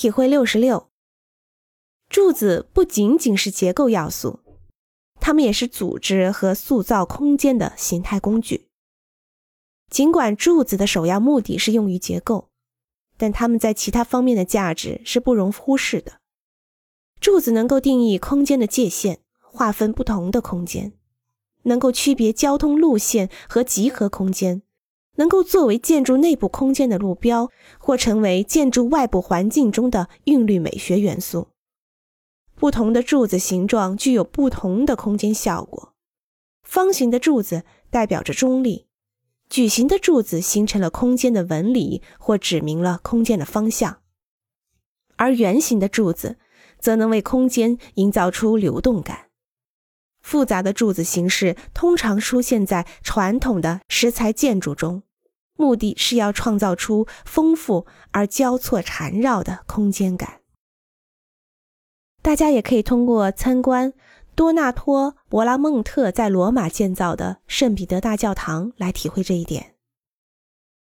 体会六十六，柱子不仅仅是结构要素，它们也是组织和塑造空间的形态工具。尽管柱子的首要目的是用于结构，但它们在其他方面的价值是不容忽视的。柱子能够定义空间的界限，划分不同的空间，能够区别交通路线和集合空间。能够作为建筑内部空间的路标，或成为建筑外部环境中的韵律美学元素。不同的柱子形状具有不同的空间效果。方形的柱子代表着中立，矩形的柱子形成了空间的纹理，或指明了空间的方向，而圆形的柱子则能为空间营造出流动感。复杂的柱子形式通常出现在传统的石材建筑中。目的是要创造出丰富而交错缠绕的空间感。大家也可以通过参观多纳托·博拉蒙特在罗马建造的圣彼得大教堂来体会这一点。